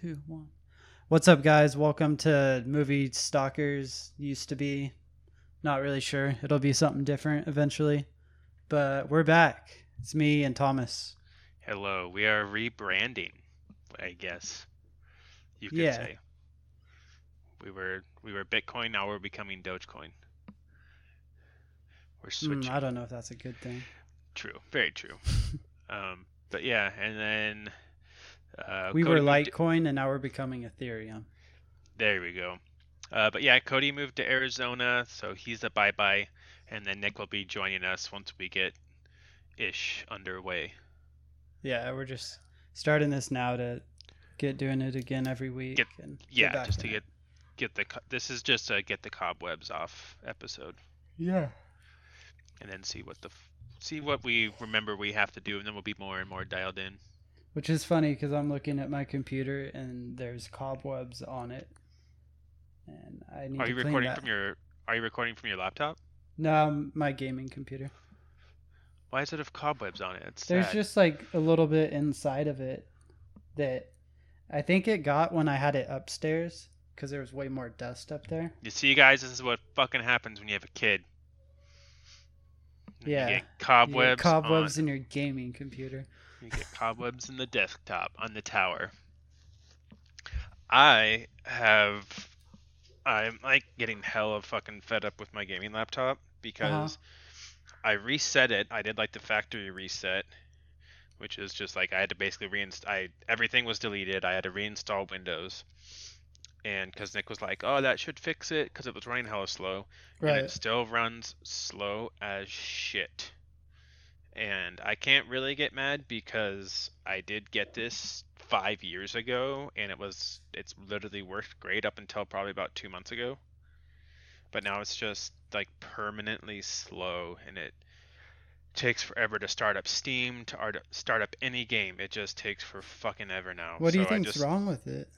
two, one. What's up, guys? Welcome to Movie Stalkers. Used to be, not really sure. It'll be something different eventually, but we're back. It's me and Thomas. Hello, we are rebranding, I guess you could Yeah. say. We were we were Bitcoin, now we're becoming Dogecoin. We're Hmm, switching. I don't know if that's a good thing. True, very true. um, but yeah, and then uh, we Cody were moved- Litecoin, and now we're becoming Ethereum. There we go. Uh, but yeah, Cody moved to Arizona, so he's a bye bye, and then Nick will be joining us once we get ish underway. Yeah, we're just starting this now to get doing it again every week. Get- and get Yeah, just to it. get get the this is just a get the cobwebs off episode. yeah. and then see what the see what we remember we have to do, and then we'll be more and more dialed in. Which is funny because I'm looking at my computer and there's cobwebs on it, and I need Are you recording that. from your Are you recording from your laptop? No, um, my gaming computer. Why does it have cobwebs on it? It's There's sad. just like a little bit inside of it that I think it got when I had it upstairs because there was way more dust up there. You see, guys, this is what fucking happens when you have a kid. You Yeah. get You get cobwebs. cobwebs on- in your gaming computer. You get cobwebs in the desktop on the tower. I have. I'm like getting hella fucking fed up with my gaming laptop because uh-huh. I reset it. I did like the factory reset, which is just like I had to basically reinstall. I everything was deleted. I had to reinstall Windows, and because Nick was like, "Oh, that should fix it," because it was running hella slow, and it still runs slow as shit. And I can't really get mad because I did get this five years ago, and it was it's literally worked great up until probably about two months ago. But now it's just like permanently slow, and it takes forever to start up Steam to art- start up any game. It just takes for fucking ever now. What do you So think's just- wrong with it?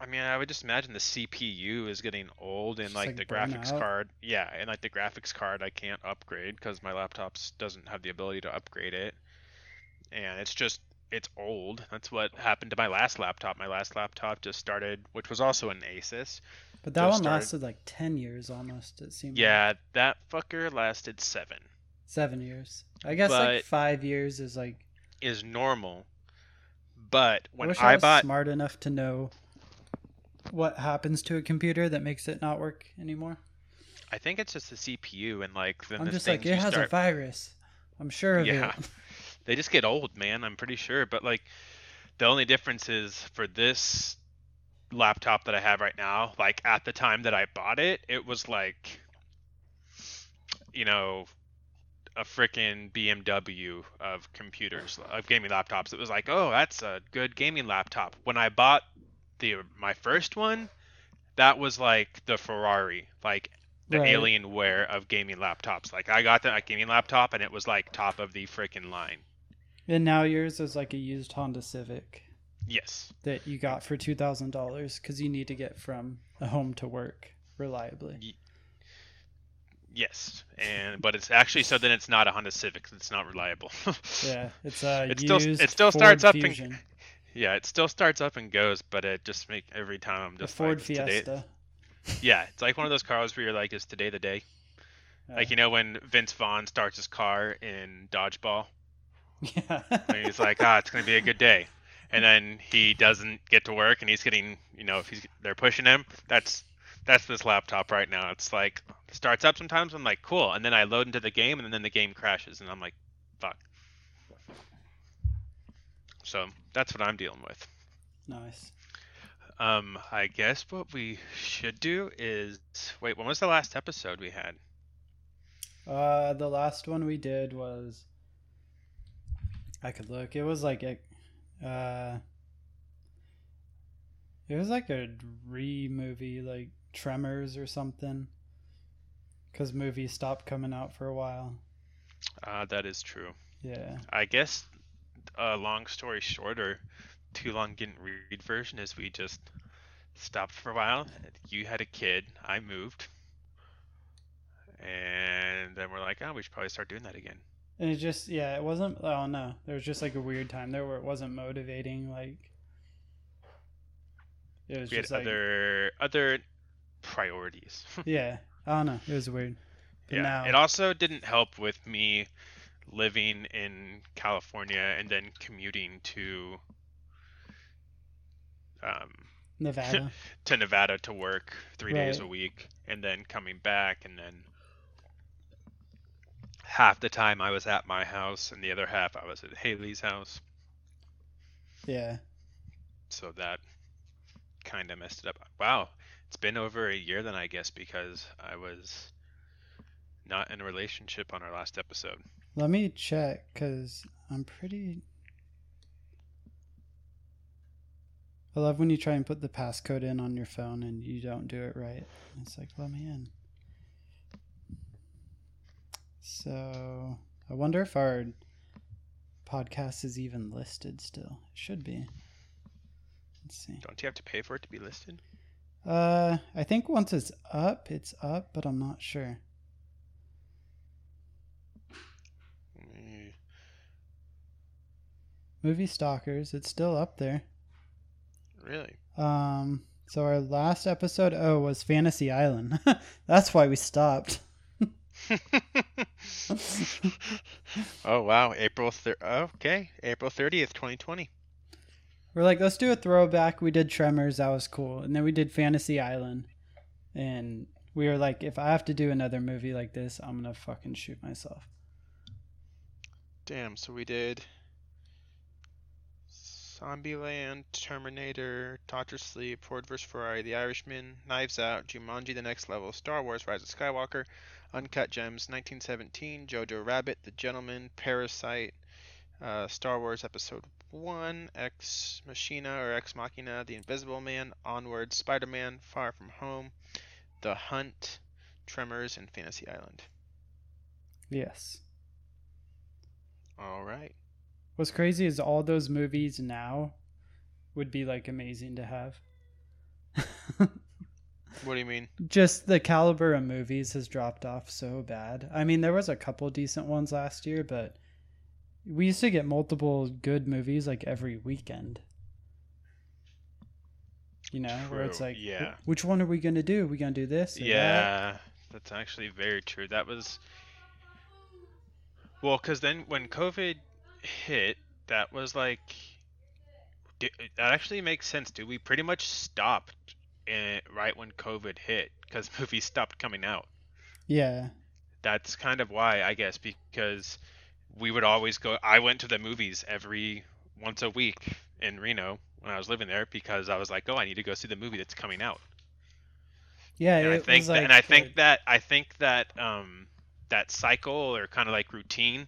I mean, I would just imagine the CPU is getting old, and like, like, the graphics out? card, yeah, and like the graphics card, I can't upgrade because my laptop doesn't have the ability to upgrade it, and it's just it's old. That's what happened to my last laptop. My last laptop just started, which was also an Asus. But that one started- lasted like ten years almost. It seemed. like. Yeah, that fucker lasted seven. Seven years. I guess like five years is like. Is normal, but I when wish I, I was bought, smart enough to know what happens to a computer that makes it not work anymore. I think it's just the CPU and like then I'm just like, it has start a virus. I'm sure of Yeah. it. they just get old, man. I'm pretty sure. But like, the only difference is for this laptop that I have right now. Like at the time that I bought it, it was like, you know, a freaking BMW of computers, of gaming laptops. It was like, oh, that's a good gaming laptop. When I bought the my first one, that was like the Ferrari, like the Right. Alienware of gaming laptops. Like I got that gaming laptop and it was like top of the freaking line. And now yours is like a used Honda Civic Yes. that you got for two thousand dollars because you need to get from a home to work reliably. Yes. And but it's actually so then it's not a Honda Civic. It's not reliable. Yeah, it's a It still- it still Ford starts up and- Fusion, yeah, it still starts up and goes, but it just make every time I'm the just Ford like, "Is today-" Fiesta. Yeah, it's like one of those cars where you're like, is today the day? Like you know when Vince Vaughn starts his car in Dodgeball, yeah. and he's like, ah, it's gonna be a good day, and then he doesn't get to work, and he's getting, you know, if he's they're pushing him. That's that's this laptop right now. It's like starts up sometimes. I'm like, cool, and then I load into the game, and then the game crashes, and I'm like, fuck. So that's what I'm dealing with. nice. Um, I guess what we should do is wait. When was the last episode we had? Uh, the last one we did was. I could look. It was like a, uh. It was like a re movie, like Tremors or something. Because movies stopped coming out for a while. Uh, that is true. Yeah. I guess a long story short, or too long didn't read version is we just stopped for a while. You had a kid, I moved, and then we're like, oh, we should probably start doing that again. And it just, yeah, it wasn't, oh no. There was just like a weird time there where it wasn't motivating. Like, It was we had just like, other other priorities. yeah, I don't know. It was weird. But yeah. now, It also didn't help with me living in California and then commuting to um, Nevada. to Nevada to work three days a week and then coming back and then half the time I was at my house and the other half I was at Haley's house. yeah. So that kind of messed it up. Wow. It's been over a year then I guess because I was not in a relationship on our last episode. Let me check because I'm pretty. I love when you try and put the passcode in on your phone and you don't do it right. It's like, let me in. So, I wonder if our podcast is even listed still. It should be. Let's see. Don't you have to pay for it to be listed? Uh, I think once it's up, it's up, but I'm not sure. Movie Stalkers, it's still up there. Really? Um, so our last episode, oh, was Fantasy Island. That's why we stopped. oh wow, April thir- okay, April 30th, 2020. We're like, let's do a throwback. We did Tremors, that was cool, and then we did Fantasy Island, and we were like, if I have to do another movie like this, I'm gonna fucking shoot myself. Damn, so we did Zombieland, Terminator, Doctor Sleep, Ford vs. Ferrari, The Irishman, Knives Out, Jumanji The Next Level, Star Wars Rise of Skywalker, Uncut Gems, 1917, Jojo Rabbit, The Gentleman, Parasite, uh, Star Wars Episode 1, Ex Machina or Ex Machina, The Invisible Man, Onward, Spider Man, Far From Home, The Hunt, Tremors, and Fantasy Island. Yes. All right. What's crazy is all those movies now would be like amazing to have. What do you mean? Just the caliber of movies has dropped off so bad. I mean, there was a couple decent ones last year, but we used to get multiple good movies like every weekend. You know, where it's like, yeah. which one are we gonna do? Are we gonna do this? or that? Yeah, that's actually very true. That was well, because then when COVID hit, that was like that actually makes sense, dude. We pretty much stopped in, right when COVID hit because movies stopped coming out. yeah, That's kind of why, I guess, because we would always go. I went to the movies every once a week in Reno when I was living there because I was like, oh, I need to go see the movie that's coming out yeah. and I think was that, like and I think that I think that um that cycle or kind of like routine,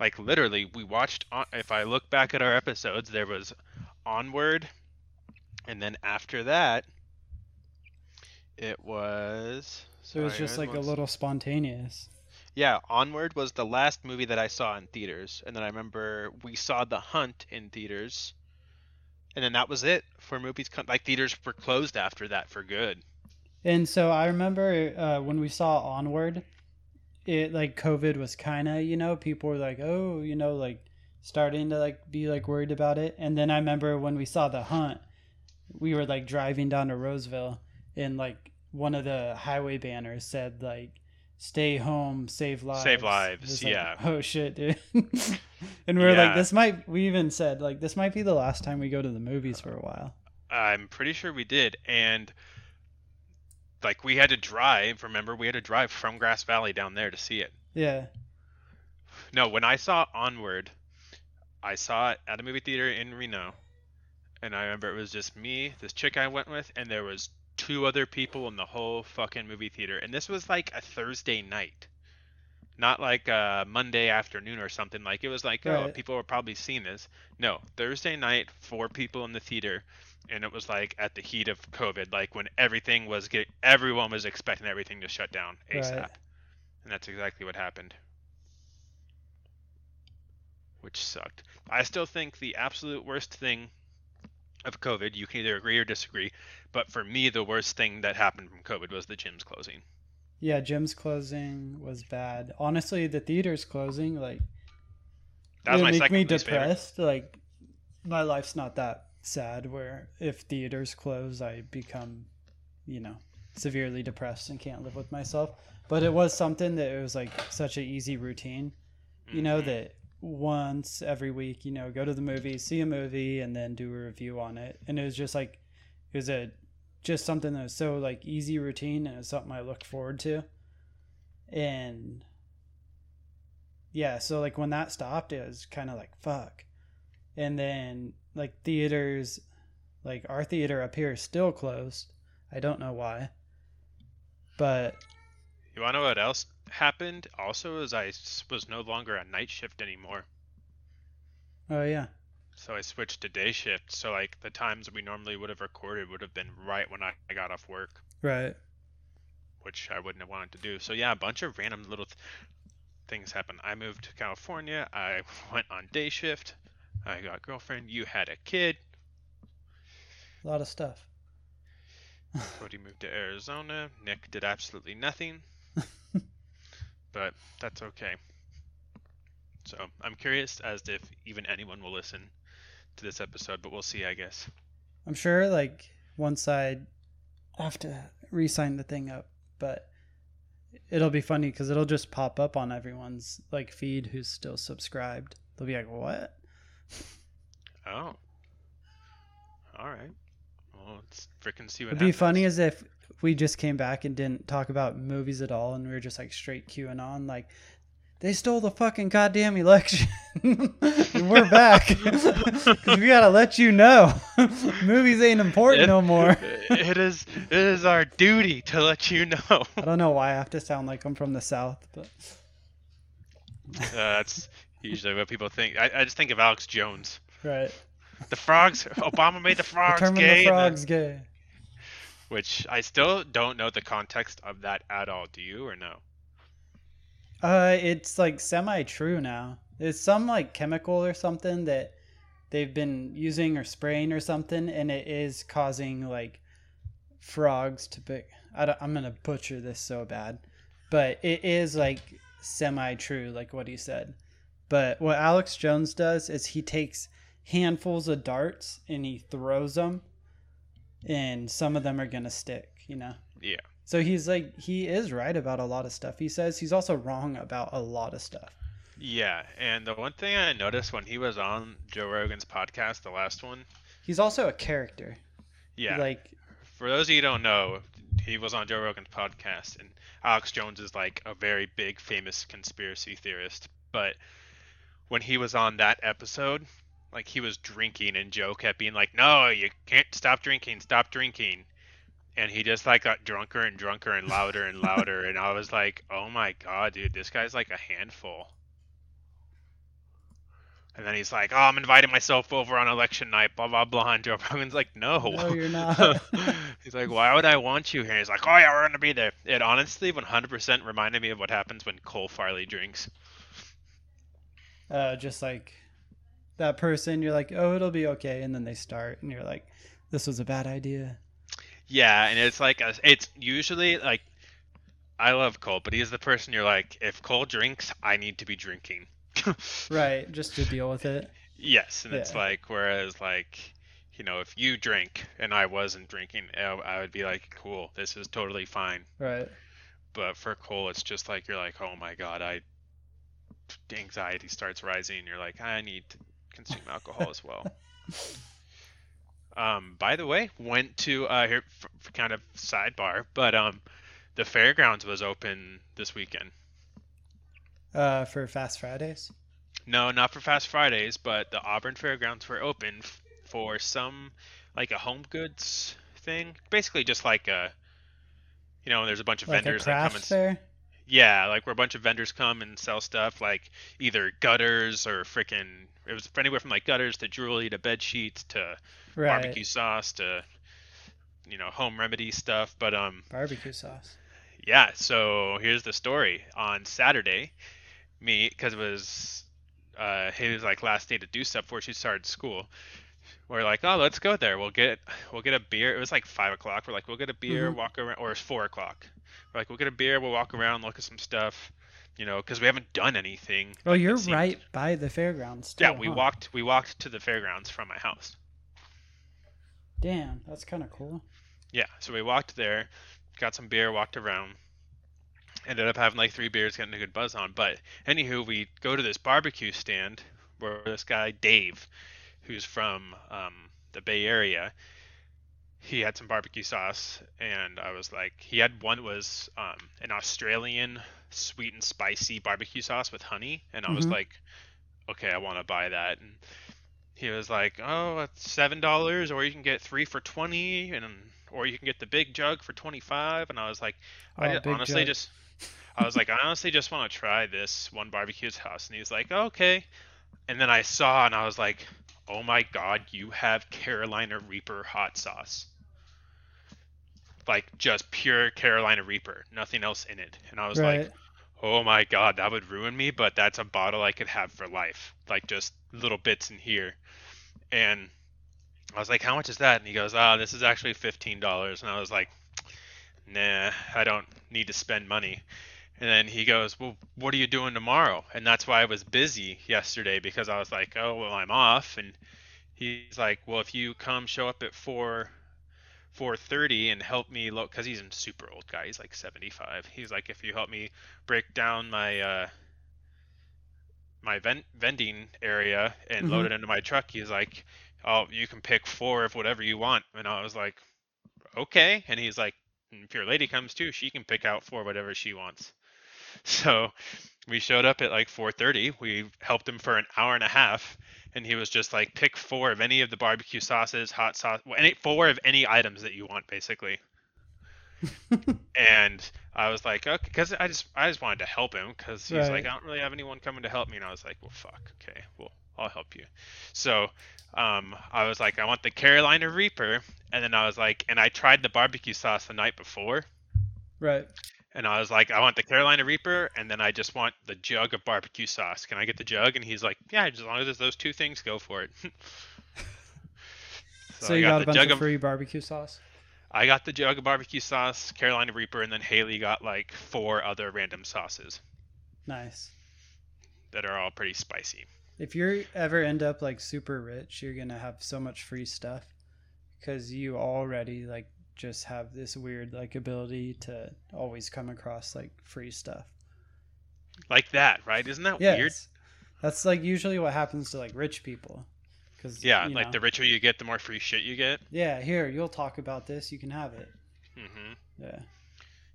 like literally we watched. On, if I look back at our episodes, there was onward, and then after that, it was. So it was just like a little spontaneous. Yeah, Onward was the last movie that I saw in theaters, and then I remember we saw The Hunt in theaters, and then that was it for movies. Like theaters were closed after that for good. And so I remember uh, when we saw Onward, it like COVID was kind of you know people were like oh you know like starting to like be like worried about it. And then I remember when we saw The Hunt, we were like driving down to Roseville, and like one of the highway banners said like "Stay home, save lives." Save lives, like, yeah. Oh shit, dude. and we were like, this might. We even said like this might be the last time we go to the movies for a while. Uh, I'm pretty sure we did, and like we had to drive. Remember, we had to drive from Grass Valley down there to see it. Yeah. No, when I saw Onward, I saw it at a movie theater in Reno, and I remember it was just me, this chick I went with, and there was two other people in the whole fucking movie theater, and this was like a Thursday night, not like a Monday afternoon or something. Like it was like, oh, people were probably seeing this. No, Thursday night, four people in the theater, and it was like at the heat of COVID, like when everything was get, everyone was expecting everything to shut down ASAP, Right. and that's exactly what happened which sucked. I still think the absolute worst thing of COVID, you can either agree or disagree, but for me, the worst thing that happened from COVID was the gyms closing. Yeah, gym's closing was bad. Honestly, the theater's closing, like That was it'll my make me least favorite. depressed. Like my life's not that sad where if theaters close, I become, you know, severely depressed and can't live with myself. But it was something that it was like such an easy routine, you know, Mhm. that once every week, you know, go to the movie, see a movie, and then do a review on it. And it was just like, it was a just something that was so like easy routine and it was something I looked forward to. And yeah, so like when that stopped, it was kind of like fuck. And then like theaters, like our theater up here is still closed. I don't know why, but You want to know what else happened? Also, is I was no longer on night shift anymore, oh yeah, so I switched to day shift. So like the times we normally would have recorded would have been right when I I got off work, right. which I wouldn't have wanted to do. So yeah, a bunch of random little th- things happened. I moved to California. I went on day shift. I got a girlfriend. You had a kid. A lot of stuff. Cody moved to Arizona. Nick did absolutely nothing. but that's okay. So I'm curious as to if even anyone will listen to this episode, but we'll see, I guess. I'm sure like once I have to re-sign the thing up, but it'll be funny because it'll just pop up on everyone's like feed who's still subscribed. They'll be like, "What?" Oh. All right. Well, let's freaking see what It'd be funny as if we just came back and didn't talk about movies at all, and we were just like straight QAnon, like they stole the fucking goddamn election. we're back because we gotta let you know, movies ain't important It- no more. it is it is our duty to let you know. I don't know why I have to sound like I'm from the south, but Uh, that's usually what people think. I, I just think of Alex Jones. right. The frogs. Obama made the frogs Determine gay. the frogs gay. which I still don't know the context of that at all. Do you or no? Uh, it's like semi-true now. It's some like chemical or something that they've been using or spraying or something, and it is causing like frogs to pick. I don't, I'm gonna butcher this so bad, but it is like semi-true, like what he said. But what Alex Jones does is he takes handfuls of darts and he throws them, and some of them are gonna stick. You know. Yeah. So he's like he is right about a lot of stuff he says. He's also wrong about a lot of stuff. Yeah, and the one thing I noticed when he was on Joe Rogan's podcast, the last one, He's also a character. yeah. Like For those of you who don't know, he was on Joe Rogan's podcast, and Alex Jones is like a very big, famous conspiracy theorist. But when he was on that episode, like he was drinking, and Joe kept being like, "No, you can't stop drinking, stop drinking," and he just like got drunker and drunker and louder and louder, and I was like, "Oh my god, dude, this guy's like a handful." And then he's like, "Oh, I'm inviting myself over on election night, blah blah blah." And Joe Rogan's like, "No, No, you're not. he's like, "Why would I want you here?" He's like, "Oh yeah, we're gonna be there." It honestly 100% reminded me of what happens when Cole Farley drinks. Uh, just like that person, you're like, oh, it'll be okay, and then they start, and you're like, this was a bad idea. Yeah, and it's like a, it's usually like I love Cole, but he's the person you're like, if Cole drinks, I need to be drinking. Right, just to deal with it. Yes, and it's like whereas like you know if you drink and I wasn't drinking, I I would be like, cool, this is totally fine. Right. But for Cole, it's just like you're like, oh my god, I anxiety starts rising. You're like, I need to consume alcohol as well. Um, by the way, went to uh, here for, for kind of sidebar, but um, the fairgrounds was open this weekend. Uh, for Fast Fridays. No, not for Fast Fridays, but the Auburn Fairgrounds were open f- for some like a home goods thing. Basically, just like a you know, there's a bunch of Like vendors that come and fair. Yeah, like where a bunch of vendors come and sell stuff like either gutters or freaking. It was anywhere from like gutters to jewelry to bed sheets to Right. barbecue sauce to you know home remedy stuff. But um, Barbecue sauce. yeah. So here's the story. On Saturday, me because it was uh his like last day to do stuff before she started school. We're like, oh, let's go there. We'll get we'll get a beer. It was like five o'clock. We're like, we'll get a beer, Mhm. walk around, or it's four o'clock. We're like, we'll get a beer. We'll walk around, look at some stuff. You know, because we haven't done anything. Oh, you're seemed- right by the fairgrounds. Yeah, we huh? walked we walked to the fairgrounds from my house. Damn, that's kind of cool. Yeah, so we walked there, got some beer, walked around, ended up having like three beers, getting a good buzz on. But anywho, we go to this barbecue stand where this guy Dave, who's from um, the Bay Area, he had some barbecue sauce, and I was like, he had one that was um, an Australian sweet and spicy barbecue sauce with honey, and I was Mhm. like, okay, I want to buy that. And he was like, oh, it's seven dollars, or you can get three for twenty, and or you can get the big jug for twenty five. And I was like, I Oh, big honestly jug. just, I was like, I honestly just want to try this one barbecue sauce, and he was like, okay. And then I saw, and I was like, oh my god, you have Carolina Reaper hot sauce. Like just pure Carolina Reaper, nothing else in it. And I was right. like, oh my god, that would ruin me, but that's a bottle I could have for life. Like just little bits in here. And I was like, how much is that? And he goes, ah, this is actually $15. And I was like, nah, I don't need to spend money. And then he goes, well, what are you doing tomorrow? And that's why I was busy yesterday because I was like, oh, well, I'm off. And he's like, well, if you come show up at 4 4:30 and help me look cuz he's a super old guy. He's like 75. He's like if you help me break down my uh my vent vending area and load Mhm. it into my truck, he's like, "Oh, you can pick four of whatever you want." And I was like, "Okay." And he's like, "If your lady comes too, she can pick out four whatever she wants." So we showed up at like 4:30. We helped him for an hour and a half, and he was just like, "Pick four of any of the barbecue sauces, hot sauce, any four of any items that you want, basically." and I was like, okay, because I just I just wanted to help him because he's like, I don't really have anyone coming to help me, and I was like, well, fuck, okay, well, I'll help you. So, um, I was like, I want the Carolina Reaper, and then I was like, and I tried the barbecue sauce the night before, right. And I was like, I want the Carolina Reaper, and then I just want the jug of barbecue sauce. Can I get the jug? And he's like, Yeah, as long as those two things, go for it. So, I you got, the a bunch jug of free barbecue sauce. I got the jug of barbecue sauce, Carolina Reaper, and then Haley got like four other random sauces Nice. that are all pretty spicy. If you ever end up like super rich, you're gonna have so much free stuff because you already like just have this weird like ability to always come across like free stuff. Like that, right? Isn't that Yes. weird? That's like usually what happens to like rich people. Cause, Yeah, like know, the richer you get, the more free shit you get. yeah, here you'll talk about this. You can have it. Mm-hmm. Yeah.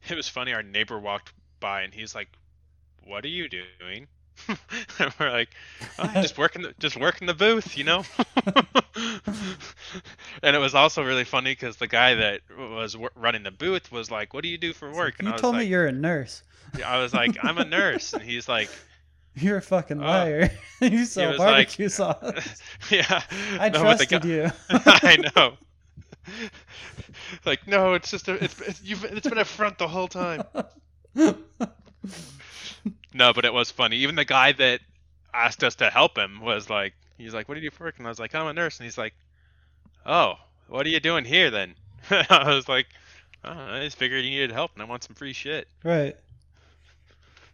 It was funny. Our neighbor walked by and he's like, "What are you doing?" And we're like, oh, "Just working, the, just working the booth, you know." and it was also really funny because the guy that was w- running the booth was like, "What do you do for work?" and you I was told like, me you're a nurse. I was like, "I'm a nurse," and he's like, You're a fucking Oh. liar. you sell was like- barbecue sauce. "Yeah." I no, the trusted you. I know. like, no, it's just a, it's, it's, you've, it's been a front the whole time. No, but it was funny. Even the guy that asked us to help him was like, he's like, "What do you do for work?" And I was like, "I'm a nurse." And he's like, "Oh, what are you doing here then?" I was like, oh, "I just figured you needed help and I want some free shit." right.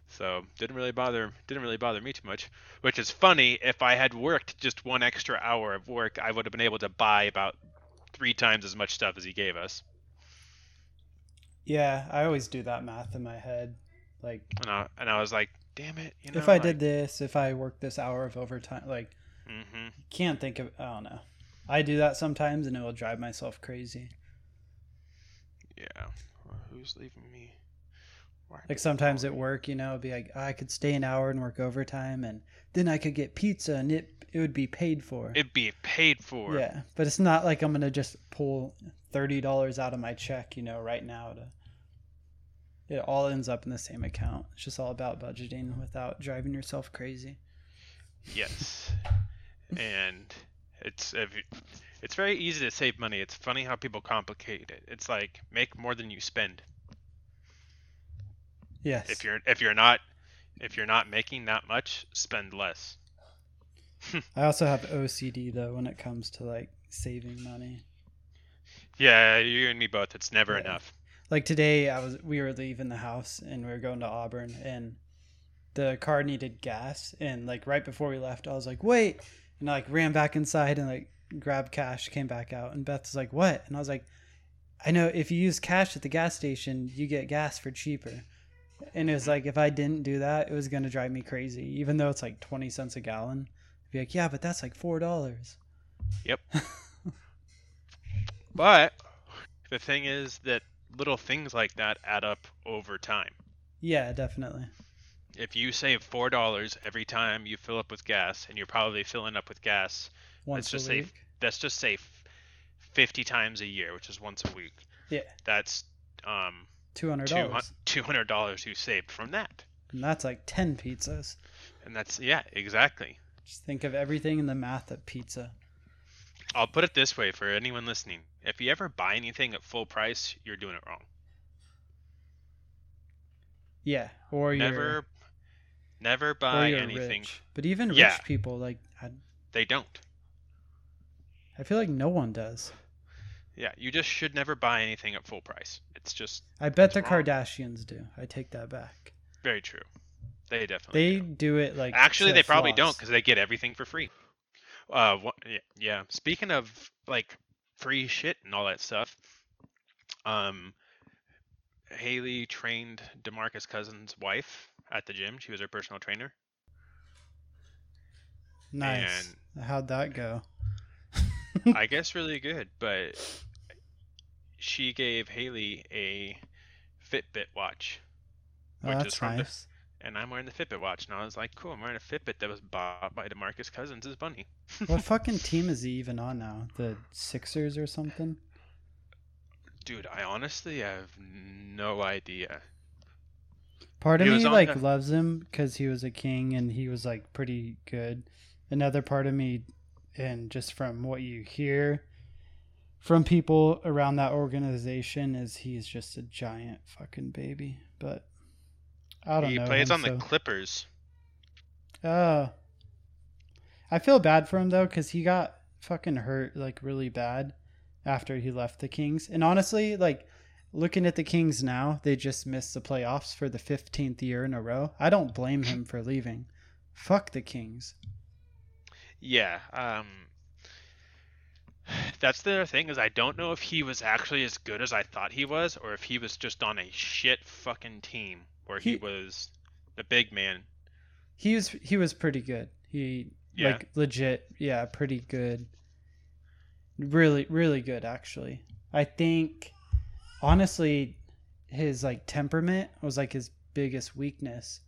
So didn't really bother didn't really bother me too much. Which is funny. If I had worked just one extra hour of work, I would have been able to buy about three times as much stuff as he gave us. Yeah, I always do that math in my head. Like, And I, and I was like, "Damn it!" You know, if I did this, if I worked this hour of overtime, like, hmm can't think of. I don't know. I do that sometimes, and it will drive myself crazy. Yeah. Well, who's leaving me? Why Like sometimes at work, you know, it'd be like "Oh, I could stay an hour and work overtime, and then I could get pizza, and it it would be paid for. It'd be paid for. yeah, but it's not like I'm gonna just pull thirty dollars out of my check, you know, right now to. It all ends up in the same account. It's just all about budgeting without driving yourself crazy. Yes. and it's it's very easy to save money. It's funny how people complicate it. It's like make more than you spend. Yes. If you're if you're not if you're not making that much, spend less. I also have OCD though when it comes to like saving money. Yeah, you and me both. It's never Yeah. enough. Like today, I was we were leaving the house and we were going to Auburn, and the car needed gas. And like right before we left, I was like, "Wait!" And I like ran back inside and like grabbed cash, came back out, and Beth was like, "What?" And I was like, "I know if you use cash at the gas station, you get gas for cheaper." And it was like if I didn't do that, it was gonna drive me crazy. Even though it's like twenty cents a gallon, I'd be like, "Yeah, but that's like four dollars." Yep but the thing is that little things like that add up over time. Yeah, definitely. If you save four dollars every time you fill up with gas, and you're probably filling up with gas, Once just a say week. let's just say fifty times a year, which is once a week. Yeah, That's um two hundred dollars, two hundred dollars you saved from that, and that's like ten pizzas. and that's yeah exactly. Just think of everything in the math of pizza. I'll put it this way for anyone listening: if you ever buy anything at full price, you're doing it wrong. Yeah, or Never, never buy anything. rich. But even rich Yeah. people, like I, They don't. I feel like no one does. Yeah, you just should never buy anything at full price. It's just I bet the wrong. Kardashians do. I take that back. very true. They definitely They do. do it like Actually, they probably don't because they get everything for free. Uh, wha- yeah, yeah. Speaking of like free shit and all that stuff, um, Haley trained Demarcus Cousins' wife at the gym. She was her personal trainer. nice. How'd that go? I guess really good, but she gave Haley a Fitbit watch, Oh, Which is that's from nice. And I'm wearing the Fitbit watch, and I was like, "Cool, I'm wearing a Fitbit that was bought by Demarcus Cousins' as bunny." what fucking team is he even on now? The Sixers or something? Dude, I honestly have no idea. Part of He me like the- loves him because he was a king and he was like pretty good. Another part of me, and just from what you hear from people around that organization, is he's just a giant fucking baby. But I don't he know. plays him, on the Clippers. Uh, I feel bad for him though, because he got fucking hurt like really bad after he left the Kings. And honestly, like looking at the Kings now, they just missed the playoffs for the 15th year in a row. I don't blame him for leaving. Fuck the Kings. Yeah. Um. That's the other thing is I don't know if he was actually as good as I thought he was, or if he was just on a shit fucking team where he, He- was the big man. He was he was pretty good. He Yeah. like legit, yeah, pretty good. Really, really good actually. I think honestly his like temperament was like his biggest weakness.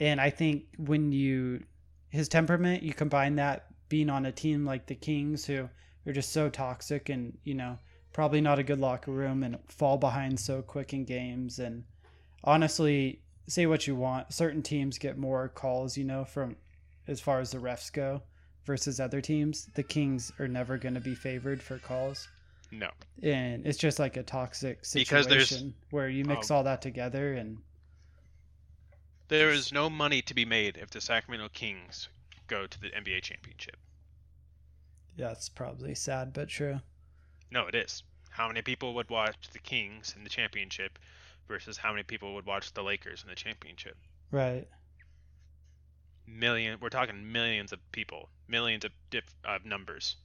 And I think when you his temperament, you combine that being on a team like the Kings who are just so toxic and, you know, probably not a good locker room and fall behind so quick in games and honestly say what you want certain teams get more calls you know from as far as the refs go versus other teams the kings are never going to be favored for calls No. and it's just like a toxic Because there's- situation where you mix um, all that together and There is no money to be made if the Sacramento Kings go to the NBA championship. that's probably sad but true No, it is. How many people would watch the Kings in the championship versus how many people would watch the Lakers in the championship? right Million. We're talking millions of people, millions of diff, of numbers.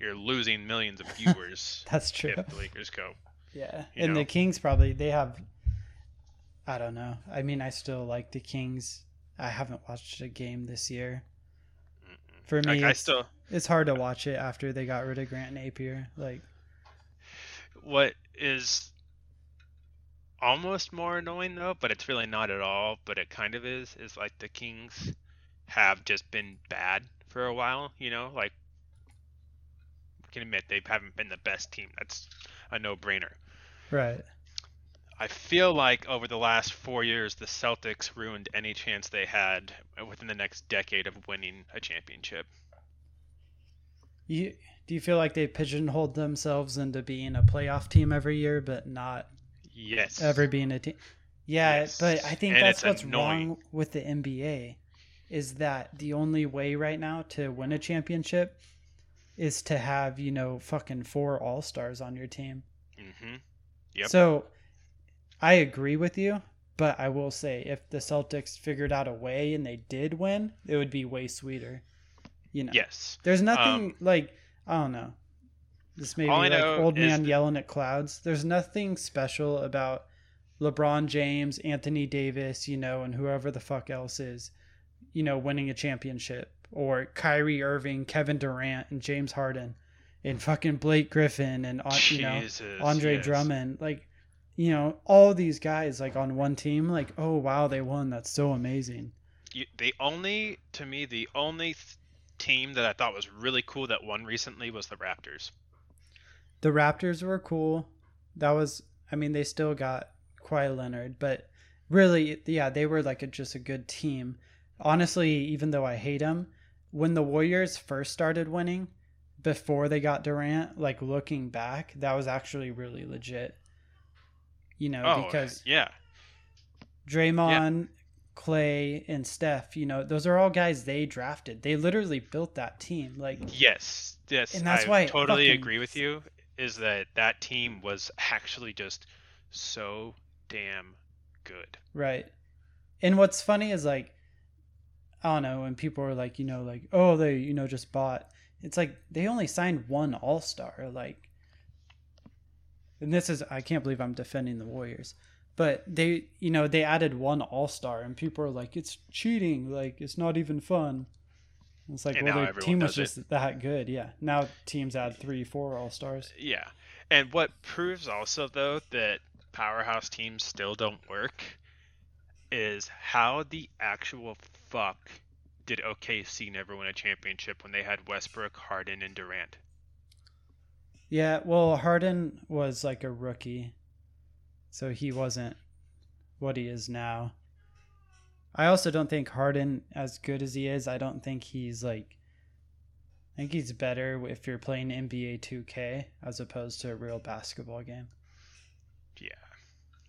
You're losing millions of viewers that's true if the Lakers go. yeah you and know. the kings probably they have i don't know i mean i still like the kings i haven't watched a game this year Mm-mm. for me Like I still, it's hard to watch it after they got rid of Grant Napear. Like, what is almost more annoying though, but it's really not at all. But it kind of is. Is like the Kings have just been bad for a while. You know, like we can admit they haven't been the best team. That's a no-brainer. right? I feel like over the last four years, the Celtics ruined any chance they had within the next decade of winning a championship. You do you feel like they pigeonholed themselves into being a playoff team every year, but not Yes. ever being a team? Yeah, Yes. but I think And that's what's annoying. wrong with the NBA is that the only way right now to win a championship is to have you know fucking four all stars on your team. Mm-hmm. Yep. So I agree with you, but I will say if the Celtics figured out a way and they did win, it would be way sweeter. You know, Yes. there's nothing Um, like I don't know. This may be I like old man that- yelling at clouds. There's nothing special about LeBron James, Anthony Davis, you know, and whoever the fuck else is, you know, winning a championship, or Kyrie Irving, Kevin Durant, and James Harden, and fucking Blake Griffin, and uh, you know Jesus, Andre yes. Drummond, like you know all these guys like on one team. Like oh wow, they won. That's so amazing. You, the only, to me, the only th- team that I thought was really cool that won recently was the Raptors. The Raptors were cool. That was, I mean, they still got Kawhi Leonard, but really, yeah, they were like a, just a good team. Honestly, even though I hate them, when the Warriors first started winning, before they got Durant, like looking back, that was actually really legit. You know, Oh, because yeah. Draymond, Klay, and Steph, you know, those are all guys they drafted. They literally built that team. Like, Yes, yes. And that's I why I totally fucking- agree with you. Is that that team was actually just so damn good. Right. And what's funny is like I don't know, when people are like, you know, like, oh, they, you know, just bought. It's like they only signed one All Star, like. And this is I can't believe I'm defending the Warriors, but they, you know, they added one All Star, and people are like, it's cheating, like it's not even fun. It's like, And well, their team was does it. just that good, yeah. Now teams add three, four All Stars. Yeah. And what proves also though that powerhouse teams still don't work is how the actual fuck did OKC never win a championship when they had Westbrook, Harden, and Durant? Yeah, well, Harden was like a rookie, so he wasn't what he is now. I also don't think Harden, as good as he is, I don't think he's like. I think he's better if you're playing NBA 2K as opposed to a real basketball game. Yeah.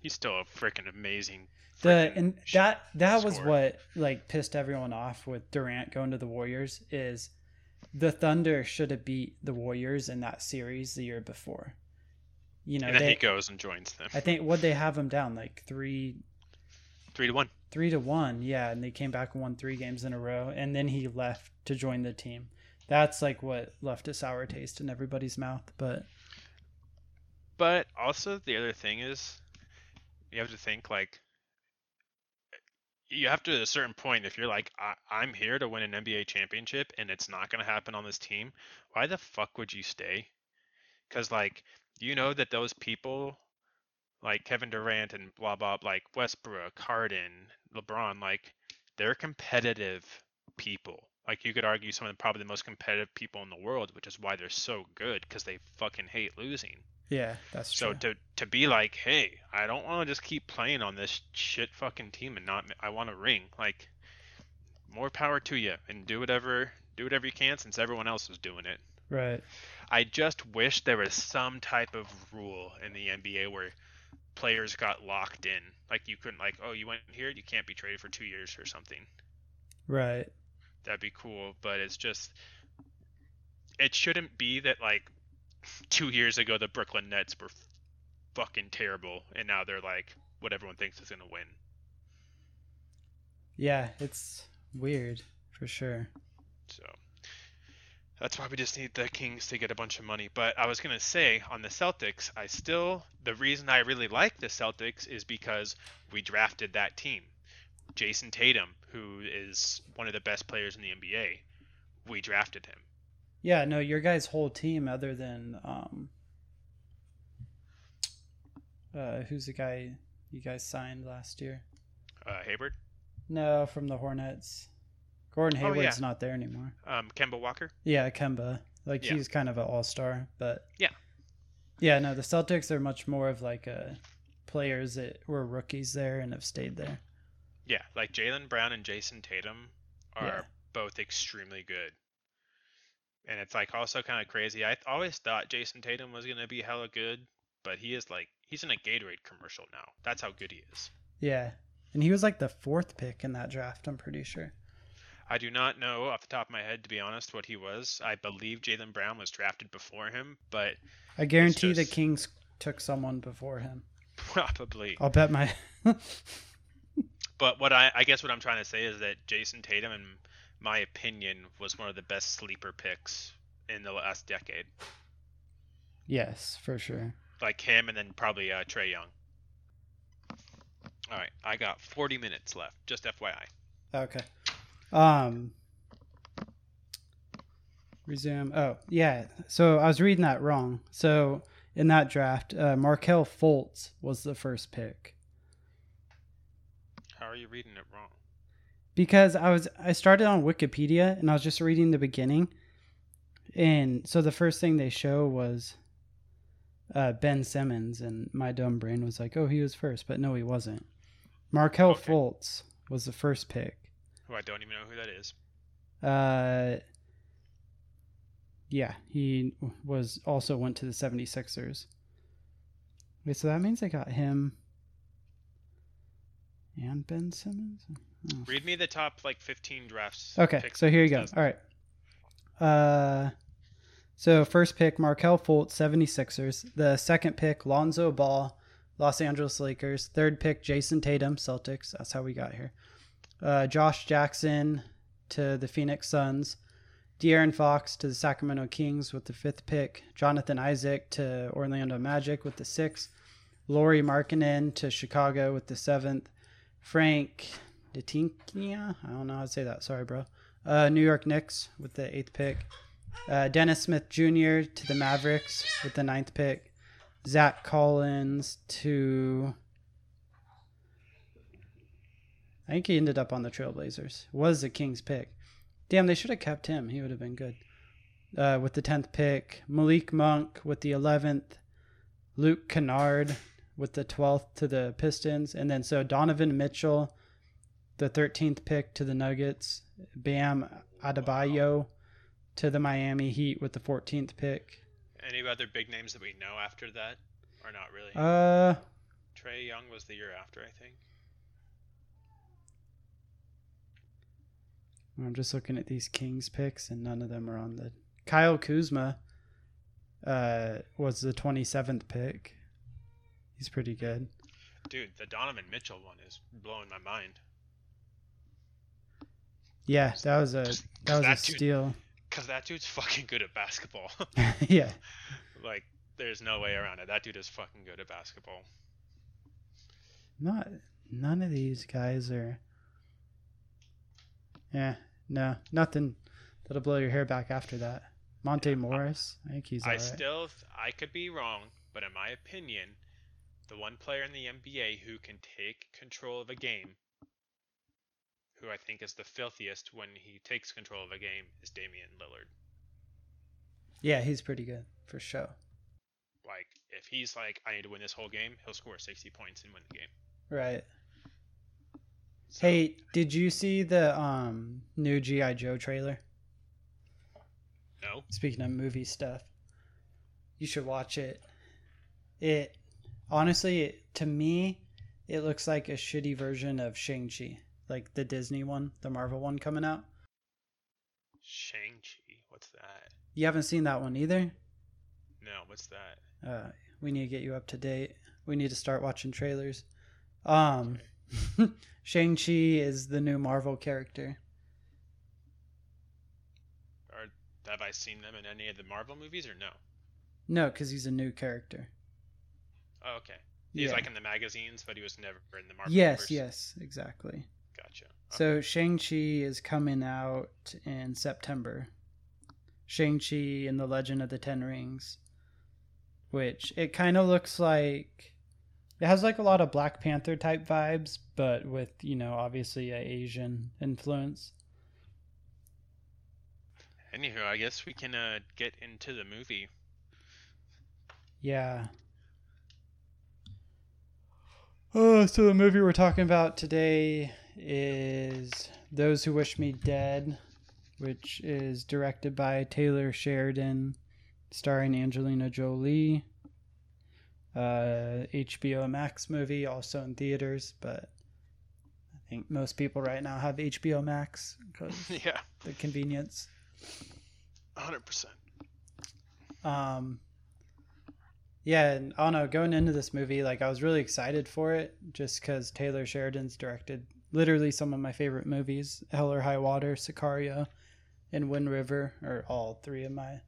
He's still a freaking amazing. The and that that was what like pissed everyone off with Durant going to the Warriors is the Thunder should have beat the Warriors in that series the year before. You know, and then they, he goes and joins them. I think what they have him down like three Three to one. three to one, yeah, and they came back and won three games in a row, and then he left to join the team. That's like what left a sour taste in everybody's mouth. But But also the other thing is, you have to think like, you have to at a certain point. If you're like, I- I'm here to win an NBA championship, and it's not going to happen on this team, why the fuck would you stay? Because like, you know that those people, like Kevin Durant and blah blah, like Westbrook, Harden, LeBron, like they're competitive people. Like you could argue some of the probably the most competitive people in the world, which is why they're so good because they fucking hate losing. yeah, that's true. So to to be like, hey, I don't want to just keep playing on this shit fucking team and not I want a ring. Like, more power to you and do whatever do whatever you can since everyone else is doing it. right. I just wish there was some type of rule in the NBA where players got locked in. Like you couldn't like, oh, you went here, you can't be traded for two years or something. Right. That'd be cool, but it's just it shouldn't be that like two years ago the Brooklyn Nets were fucking terrible and now they're like what everyone thinks is gonna win. Yeah, it's weird for sure. So that's why we just need the Kings to get a bunch of money. But I was gonna say on the Celtics, I still the reason I really like the Celtics is because we drafted that team. Jayson Tatum, who is one of the best players in the NBA, we drafted him. Yeah, no, your guys' whole team, other than um, uh, who's the guy you guys signed last year? Uh, Hayward, No, from the Hornets. Gordon Oh, Hayward's yeah. not there anymore. um, Kemba Walker. Yeah, Kemba. Like Yeah. he's kind of an all star, but Yeah. yeah. No, the Celtics are much more of like a players that were rookies there and have stayed there. Yeah, like Jaylen Brown and Jayson Tatum are Yeah. both extremely good. And it's like also kind of crazy. I always thought Jayson Tatum was gonna be hella good, but he is like he's in a Gatorade commercial now. That's how good he is. Yeah, and he was like the fourth pick in that draft. I'm pretty sure. I do not know off the top of my head, to be honest, what he was. I believe Jaylen Brown was drafted before him, but I guarantee the Kings took someone before him. probably. I'll bet my. But what I, I guess what I'm trying to say is that Jayson Tatum, in my opinion, was one of the best sleeper picks in the last decade. Yes, for sure. Like him, and then probably uh, Trae Young. All right, I got 40 minutes left. Just FYI. Okay. Um. Resume. Oh, yeah. So I was reading that wrong. So in that draft, uh, Markelle Fultz was the first pick How are you reading it wrong? because I was I started on Wikipedia and I was just reading the beginning, and so the first thing they show was uh, Ben Simmons, and my dumb brain was like, "Oh, he was first, but no, he wasn't. Markelle Okay. Fultz was the first pick. Who I don't even know who that is. Uh, yeah, he was also went to the 76ers. Wait, so that means they got him and Ben Simmons? Oh. Read me the top like 15 drafts. Okay, so here you go. All right. Uh, so first pick, Markelle Fultz, 76ers. The second pick, Lonzo Ball, Los Angeles Lakers. Third pick, Jayson Tatum, Celtics. That's how we got here. Uh, Josh Jackson to the Phoenix Suns. De'Aaron Fox to the Sacramento Kings with the fifth pick. Jonathan Isaac to Orlando Magic with the sixth. Lauri Markkanen to Chicago with the seventh. Frank Detinkia, I don't know how to say that. Sorry, bro. Uh, New York Knicks with the eighth pick. Uh, Dennis Smith Jr. to the Mavericks with the ninth pick. Zach Collins to. I think he ended up on the Trailblazers. Was the Kings pick. Damn, they should have kept him. He would have been good. Uh, with the 10th pick. Malik Monk with the 11th. Luke Kennard with the 12th to the Pistons. And then so Donovan Mitchell, the 13th pick to the Nuggets. Bam Adebayo to the Miami Heat with the 14th pick. Any other big names that we know after that? Or not really? Uh, Trae Young was the year after, I think. I'm just looking at these Kings picks, and none of them are on the. Kyle Kuzma uh, was the 27th pick. He's pretty good. Dude, the Donovan Mitchell one is blowing my mind. Yeah, that was a that was a That dude- steal. Cause that dude's fucking good at basketball. yeah, like, there's no way around it. That dude is fucking good at basketball. not none of these guys are. Yeah, no, nothing that'll blow your hair back after that. Monte Yeah, Morris, I think he's I alright. still, I could be wrong, but in my opinion, the one player in the NBA who can take control of a game, who I think is the filthiest when he takes control of a game, is Damian Lillard. yeah, he's pretty good for sure. Like, if he's like, I need to win this whole game, he'll score 60 points and win the game. Right. So, Hey, did you see the um new GI Joe trailer? no, Speaking of movie stuff, you should watch it. It honestly, it, to me, it looks like a shitty version of Shang Chi, like the Disney one, the Marvel one coming out. Shang Chi. What's that? You haven't seen that one either. No, what's that? Uh, we need to get you up to date. We need to start watching trailers. Um, Shang Chi is the new Marvel character. Or have I seen them in any of the Marvel movies or no? No, because he's a new character. Oh, okay. He's Yeah. like in the magazines, but he was never in the Marvel. Yes, universe. yes, exactly. Gotcha. So Shang-Chi is coming out in September. Shang-Chi and the Legend of the Ten Rings. Which it kind of looks like it has like a lot of Black Panther type vibes, but with, you know, obviously a Asian influence. Anywho, I guess we can uh, get into the movie. Yeah. Oh, so the movie we're talking about today is Those Who Wish Me Dead, which is directed by Taylor Sheridan, starring Angelina Jolie. Uh, HBO Max movie, also in theaters, but I think most people right now have HBO Max because yeah, the convenience. 100%. Um, yeah, and I don't know. Going into this movie, like I was really excited for it, just because Taylor Sheridan's directed literally some of my favorite movies. Hell or High Water, Sicario, and Wind River are all three of my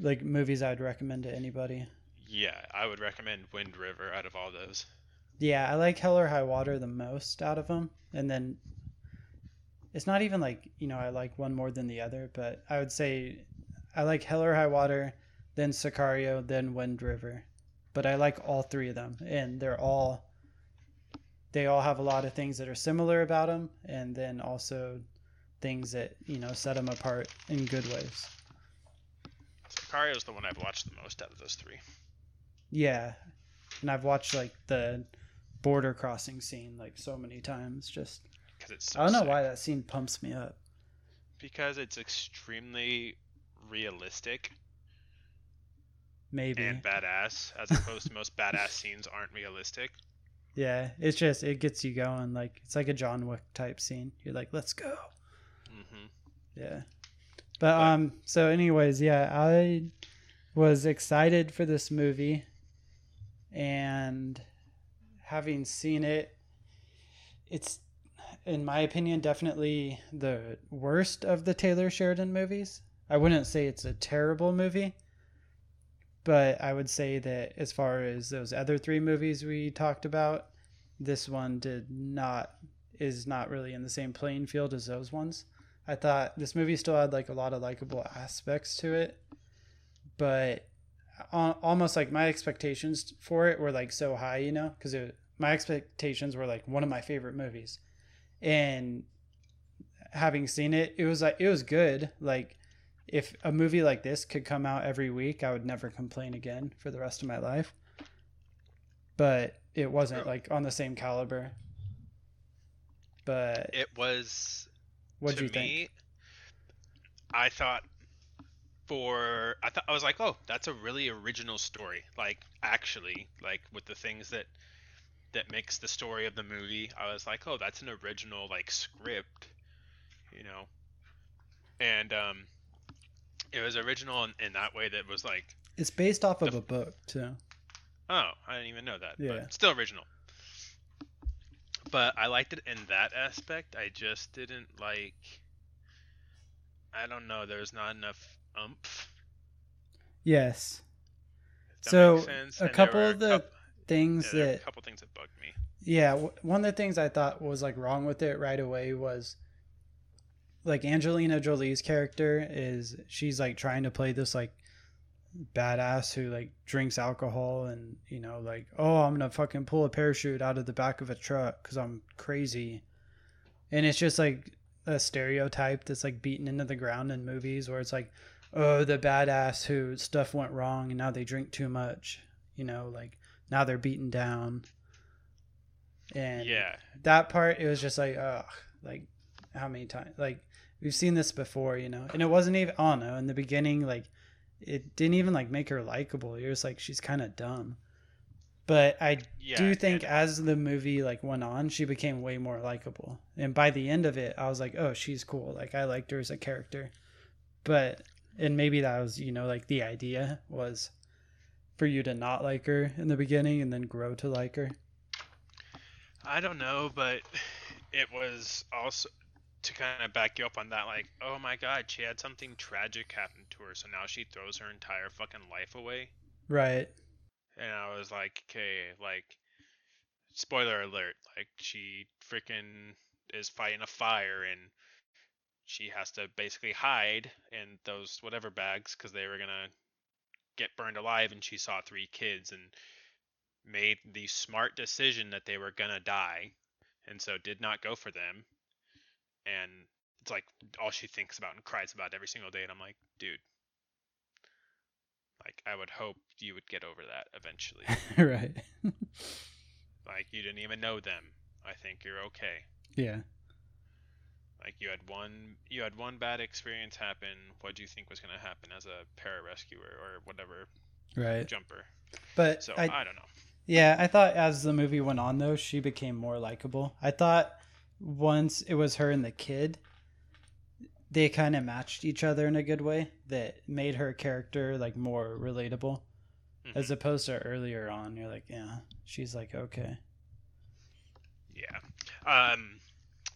like movies I'd recommend to anybody. Yeah, I would recommend Wind River out of all those. Yeah, I like Hell or High Water the most out of them, and then it's not even like you know I like one more than the other, but I would say I like Hell or High Water, then Sicario, then Wind River, but I like all three of them, and they're all they all have a lot of things that are similar about them, and then also things that you know set them apart in good ways. Sicario's the one I've watched the most out of those three. Yeah, and I've watched like the border crossing scene like so many times. Just because it's. So I don't know sick. why that scene pumps me up. Because it's extremely realistic Maybe. and badass, as opposed to most badass scenes aren't realistic. Yeah, it's just it gets you going. Like it's like a John Wick type scene. You're like, let's go. hmm Yeah. But um so anyways, yeah, I was excited for this movie and having seen it it's in my opinion definitely the worst of the Taylor Sheridan movies. I wouldn't say it's a terrible movie, but I would say that as far as those other three movies we talked about, this one did not is not really in the same playing field as those ones. I thought this movie still had like a lot of likable aspects to it, but almost like my expectations for it were like so high, you know, because my expectations were like one of my favorite movies, and having seen it, it was like it was good. Like if a movie like this could come out every week, I would never complain again for the rest of my life. But it wasn't like on the same caliber. But It was what do you think? I thought for I thought I was like, oh, that's a really original story. Like actually, like with the things that that makes the story of the movie, I was like, oh, that's an original like script, you know. And um, it was original in, in that way that was like, It's based off of a book too. oh, I didn't even know that. Yeah. But still original. But I liked it in that aspect. I just didn't like. I don't know. There's not enough umph. Yes. that So, a And couple of the coup- Things yeah, were a that couple things that bugged me. yeah, one of the things I thought was like wrong with it right away was like Angelina Jolie's character is she's like trying to play this like badass who like drinks alcohol and you know like oh I'm gonna fucking pull a parachute out of the back of a truck because I'm crazy, and it's just like a stereotype that's like beaten into the ground in movies where it's like oh the badass who stuff went wrong and now they drink too much you know like now they're beaten down. And Yeah, that part it was just like ugh like how many times like we've seen this before you know and it wasn't even i don't know in the beginning like it didn't even like make her likable. You're just like she's kind of dumb. But i yeah. do think and- as the movie like went on she became way more likable. And by the end of it i was like oh she's cool. Like i liked her as a character. But and maybe that was you know like the idea was for you to not like her in the beginning and then grow to like her I don't know, but it was also to kind of back you up on that. Like, oh my God, she had something tragic happen to her, so now she throws her entire fucking life away. right And I was like, okay, like, spoiler alert, like, she freaking is fighting a fire and she has to basically hide in those whatever bags because they were gonna get burned alive and she saw three kids and made the smart decision that they were gonna die and so did not go for them. And it's like all she thinks about and cries about every single day and i'm like dude. Like i would hope you would get over that eventually. Right. Like you didn't even know them. I think you're okay. Yeah like you had one you had one bad experience happen. What do you think was going to happen as a pararescuer or whatever right. jumper? But so I, I don't know. Yeah i thought as the movie went on though she became more likable. I thought once it was her and the kid they kind of matched each other in a good way that made her character like more relatable. Mhm. as opposed to earlier on you're like yeah she's like okay. Yeah. Um,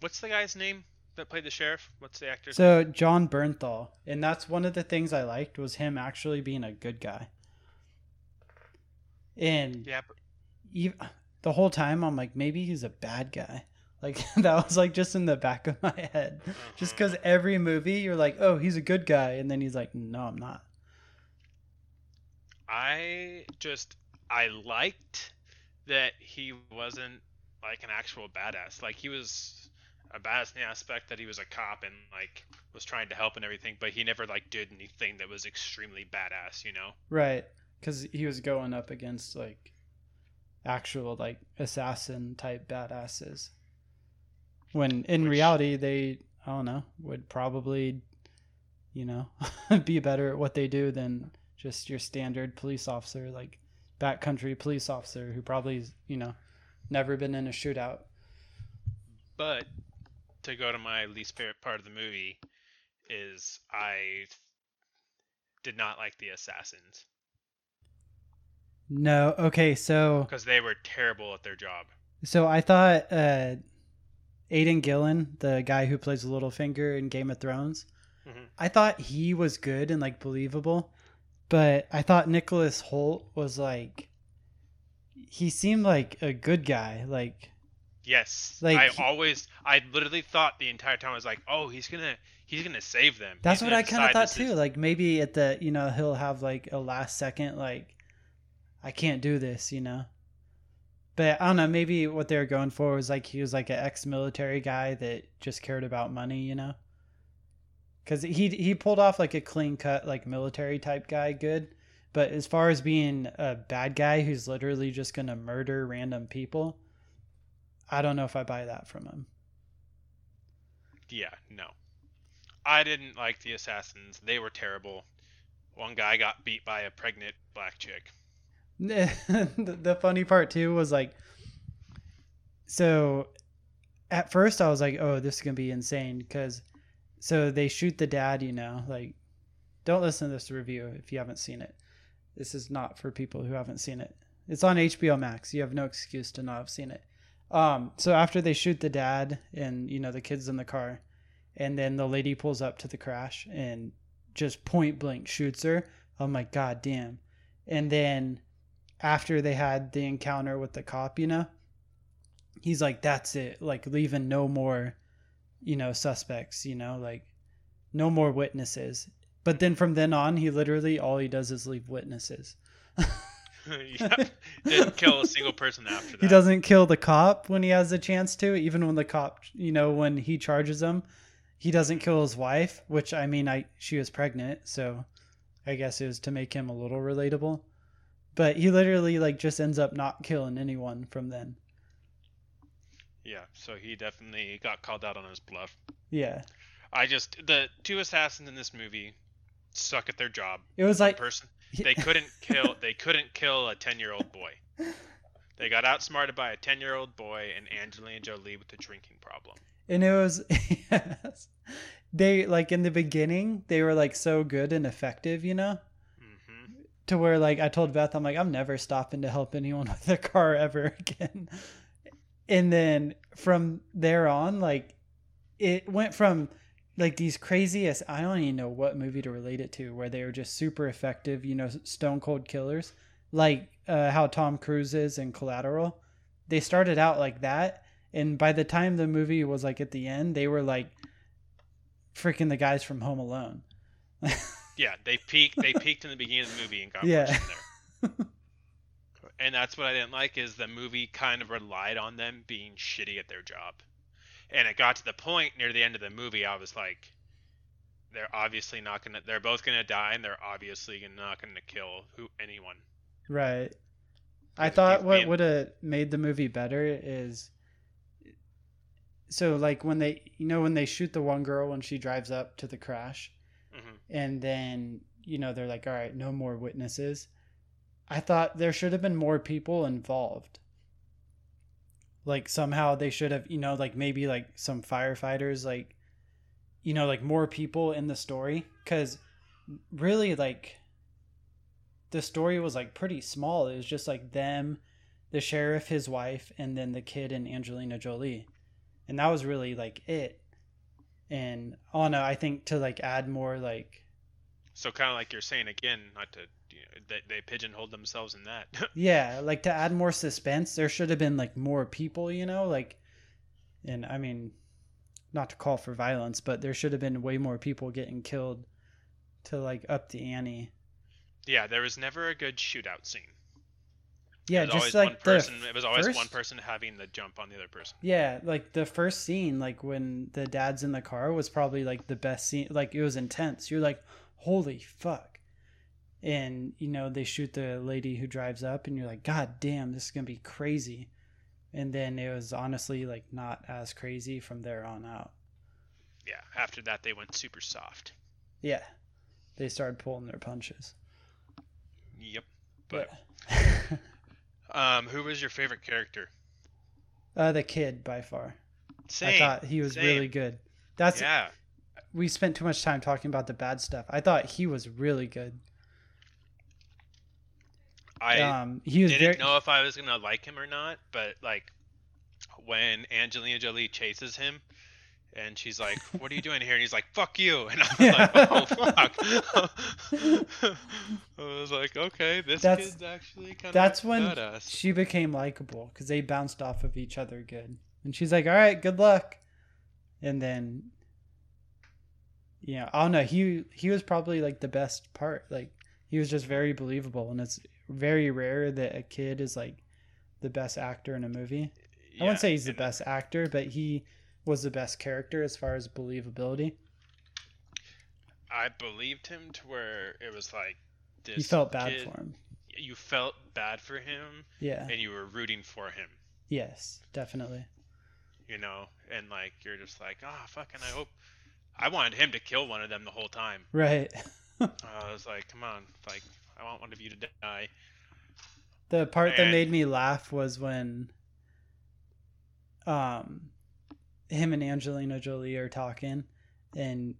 what's the guy's name that played the sheriff? What's the actor? So Jon Bernthal, and that's one of the things I liked was him actually being a good guy. And yeah, but, ev the whole time I'm like, maybe he's a bad guy. Like that was like just in the back of my head. Just uh-huh. because every movie you're like, oh, he's a good guy, and then he's like, no, I'm not. I just I liked that he wasn't like an actual badass. Like he was a badass in the aspect that he was a cop and like was trying to help and everything, but he never like did anything that was extremely badass, you know? Right, because he was going up against like actual like assassin type badasses. When in Which- reality, they I don't know would probably, you know, be better at what they do than just your standard police officer, like backcountry police officer who probably you know never been in a shootout. But to go to my least favorite part of the movie is I did not like the assassins No, okay, so because they were terrible at their job. So I thought uh, Aidan Gillen, the guy who plays Littlefinger in Game of Thrones, Mhm. I thought he was good and like believable, but I thought Nicholas Hoult was like he seemed like a good guy. Like Yes, Like, I he- always, I literally thought the entire time I was like, oh, he's gonna, he's gonna save them. that's He's what I kind of thought this is- too. Like maybe at the you know he'll have like a last second like I can't do this, you know. But I don't know. Maybe what they were going for was like he was like an ex-military guy that just cared about money, you know. Because he he pulled off like a clean cut like military type guy, good. But as far as being a bad guy who's literally just gonna murder random people, I don't know if I buy that from him. Yeah, no, I didn't like the assassins. They were terrible. One guy got beat by a pregnant black chick. the the funny part too was like so at first i was like oh this is gonna be insane because so they shoot the dad you know like don't listen to this review if you haven't seen it this is not for people who haven't seen it it's on hbo max you have no excuse to not have seen it um so after they shoot the dad and you know the kids in the car and then the lady pulls up to the crash and just point blank shoots her i'm like god damn and then after they had the encounter with the cop, you know, he's like, that's it. Like, leaving no more, you know, suspects, you know, like, no more witnesses. But then from then on, he literally, all he does is leave witnesses. yeah, didn't kill a single person after that. He doesn't kill the cop when he has a chance to, even when the cop, you know, when he charges him, he doesn't kill his wife, which I mean, I she was pregnant, so I guess it was to make him a little relatable. But he literally like just ends up not killing anyone from then. Yeah, so he definitely got called out on his bluff. Yeah. I just the two assassins in this movie suck at their job. It was One like person they couldn't kill they couldn't kill a 10-year-old boy. They got outsmarted by a 10-year-old boy and Angelina Jolie with a drinking problem. and it was yes. They like in the beginning, they were like so good and effective, you know? hmm To where like I told Beth, I'm like, I'm never stopping to help anyone with their car ever again. And then from there on, like it went from like these craziest I don't even know what movie to relate it to, where they were just super effective, you know, stone cold killers. Like uh, how Tom Cruise is in Collateral. They started out like that, and by the time the movie was like at the end, they were like freaking the guys from Home Alone. Yeah, they peaked they peaked in the beginning of the movie and got Yeah. worse from there. and that's what I didn't like is the movie kind of relied on them being shitty at their job. And it got to the point near the end of the movie I was like they're obviously not gonna they're both gonna die and they're obviously not gonna kill who anyone. Right. I thought what would have made the movie better is so like when they you know when they shoot the one girl when she drives up to the crash? Hmm and then you know they're like all right no more witnesses. I thought there should have been more people involved like somehow they should have you know like maybe like some firefighters like you know like more people in the story. Because really like the story was like pretty small. It was just like them the sheriff his wife and then the kid and angelina jolie. And that was really like it. And oh no, I think to like add more like So kind of like you're saying again, not to you know, they, they pigeonholed themselves in that. yeah, like to add more suspense, there should have been like more people, you know, like and I mean not to call for violence, but there should have been way more people getting killed to like up the ante. yeah, there was never a good shootout scene. Yeah, it was just always like one person. the it was always first, one person having the jump on the other person. Yeah, like the first scene, like when the dad's in the car, was probably like the best scene. Like it was intense. You're like, holy fuck. And you know they shoot the lady who drives up, and you're like, God damn, this is gonna be crazy. And then it was honestly like not as crazy from there on out. Yeah. After that, they went super soft. Yeah, they started pulling their punches. Yep. But Yeah. um, who was your favorite character? uh, the kid by far. Same. I thought he was same. really good. That's yeah. We spent too much time talking about the bad stuff. I thought he was really good. I um, he was didn't very know if I was gonna like him or not, but like when Angelina Jolie chases him, and she's like, "What are you doing here?" and he's like, "Fuck you," and I was like, "Oh fuck." I was like, "Okay, this That's- kid's actually kind of that's when badass." she became likable because they bounced off of each other good. And she's like, "All right, good luck." And then, you know, I don't know. He he was probably like the best part. Like he was just very believable, and it's very rare that a kid is like the best actor in a movie. I wouldn't say he's the best actor, but he was the best character as far as believability. I believed him to where it was like this. You felt bad kid- for him. You felt bad for him, Yeah. and you were rooting for him. Yes, definitely. you know, and like you're just like, ah, fucking, I hope. I wanted him to kill one of them the whole time. Right. I was like, come on, like I want one of you to die. The part that made me laugh was when um him and Angelina Jolie are talking and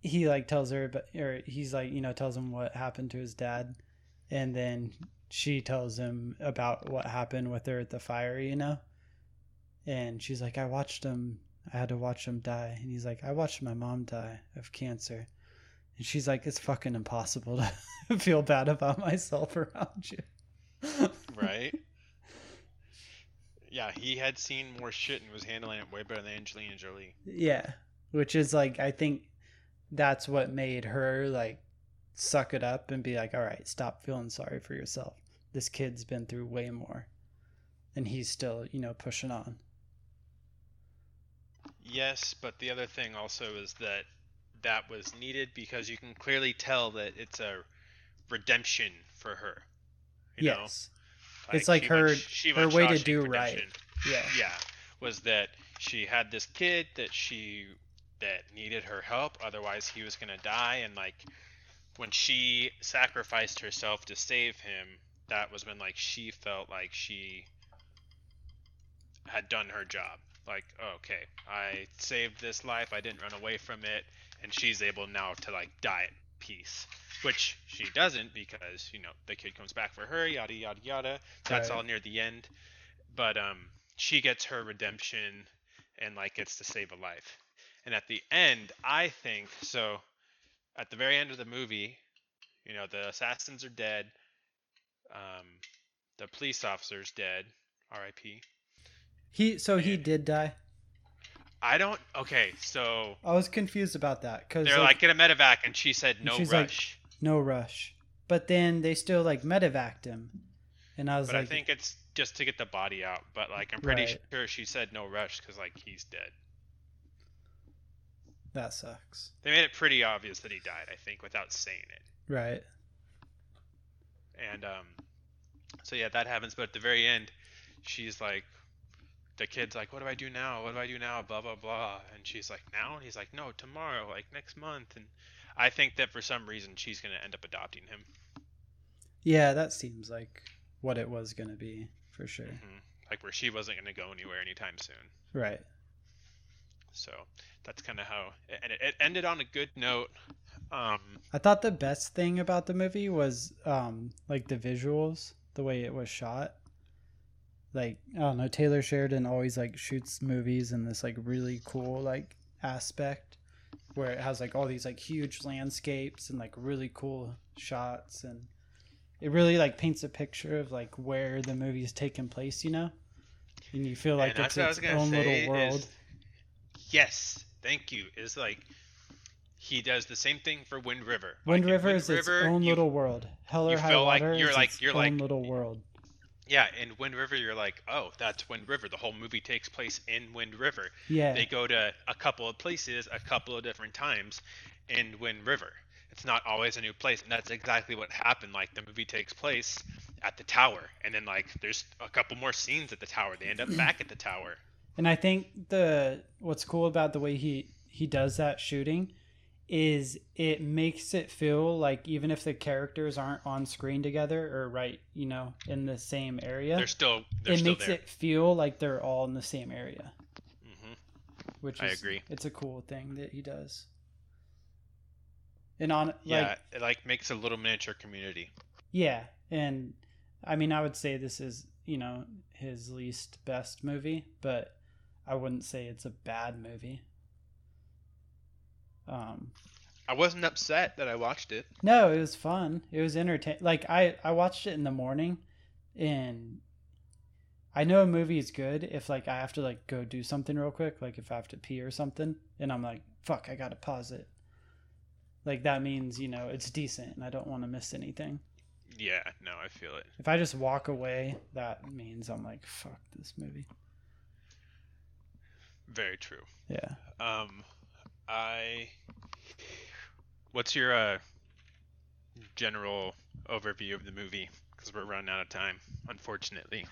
he like tells her but or he's like, you know, tells him what happened to his dad and then she tells him about what happened with her at the fire, you know? And she's like, I watched him I had to watch him die. And he's like, I watched my mom die of cancer. And she's like, It's fucking impossible to feel bad about myself around you. Right? yeah, he had seen more shit and was handling it way better than Angelina Jolie. Yeah, which is like I think that's what made her like suck it up and be like, "All right, stop feeling sorry for yourself. This kid's been through way more." And he's still, you know, pushing on. Yes, but the other thing also is that that was needed because you can clearly tell that it's a redemption for her. You know? yes. It's like her- went- she her way to do right. Yeah. yeah was that she had this kid that she that needed her help otherwise he was going to die and like when she sacrificed herself to save him that was when like she felt like she had done her job like okay i saved this life i didn't run away from it and she's able now to like die at peace. Which she doesn't because you know the kid comes back for her yada yada yada. That's Right. all near the end. But um she gets her redemption and like gets to save a life. And at the end i think so at the very end of the movie you know the assassins are dead. Um the police officer's dead. Rip He so he did die. i don't okay so I was confused about that cuz they're like, get a medevac and she said no she's like, rush no rush. But then they still like medevaced him. And I was but like i think it's just to get the body out but like i'm pretty Right. sure she said no rush because like he's dead that sucks. they made it pretty obvious that he died i think without saying it Right. And um, so yeah, that happens. But at the very end, she's like, the kid's like, "What do I do now? What do I do now?" Blah blah blah. And she's like, "Now?" And he's like, "No, tomorrow, like next month." And I think that for some reason she's gonna end up adopting him. Yeah, that seems like what it was going to be for sure. hmm Like where she wasn't gonna go anywhere anytime soon. Right. So that's kind of how. And it, it ended on a good note. Um, I thought the best thing about the movie was um like the visuals, the way it was shot. Like I don't know, Taylor Sheridan always like shoots movies in this like really cool like aspect where it has like all these like huge landscapes and like really cool shots and it really like paints a picture of like where the movie is taking place, you know? And you feel like And it's that's what I was its own little world. is- yes, thank you. Is like he does the same thing for Wind River. Wind Like, River Wind is its own you- little world. Hell or you High feel like Water you're is like- its you're own like- little world. Yeah, in Wind River, you're like, oh, that's Wind River. The whole movie takes place in Wind River. Yeah. They go to a couple of places a couple of different times in Wind River. It's not always a new place, and that's exactly what happened. Like the movie takes place at the tower, and then like there's a couple more scenes at the tower. They end up back at the tower. And I think the what's cool about the way he he does that shooting is it makes it feel like even if the characters aren't on screen together or right, you know, in the same area, They're still they're it still makes there. it feel like they're all in the same area, hmm which I agree. it's a cool thing that he does. And on like Yeah, it like makes a little miniature community. Yeah, and I mean, I would say this is you know his least best movie, but I wouldn't say it's a bad movie. Um, I wasn't upset that I watched it. no, it was fun. It was entertaining. Like I, I watched it in the morning, and I know a movie is good if like I have to like go do something real quick, like if I have to pee or something, and I'm like, fuck, I gotta pause it. Like that means you know it's decent, and I don't want to miss anything. Yeah, no, I feel it. If I just walk away, that means I'm like, fuck this movie. Very true. Yeah. Um, I. What's your uh, general overview of the movie? Because we're running out of time, unfortunately.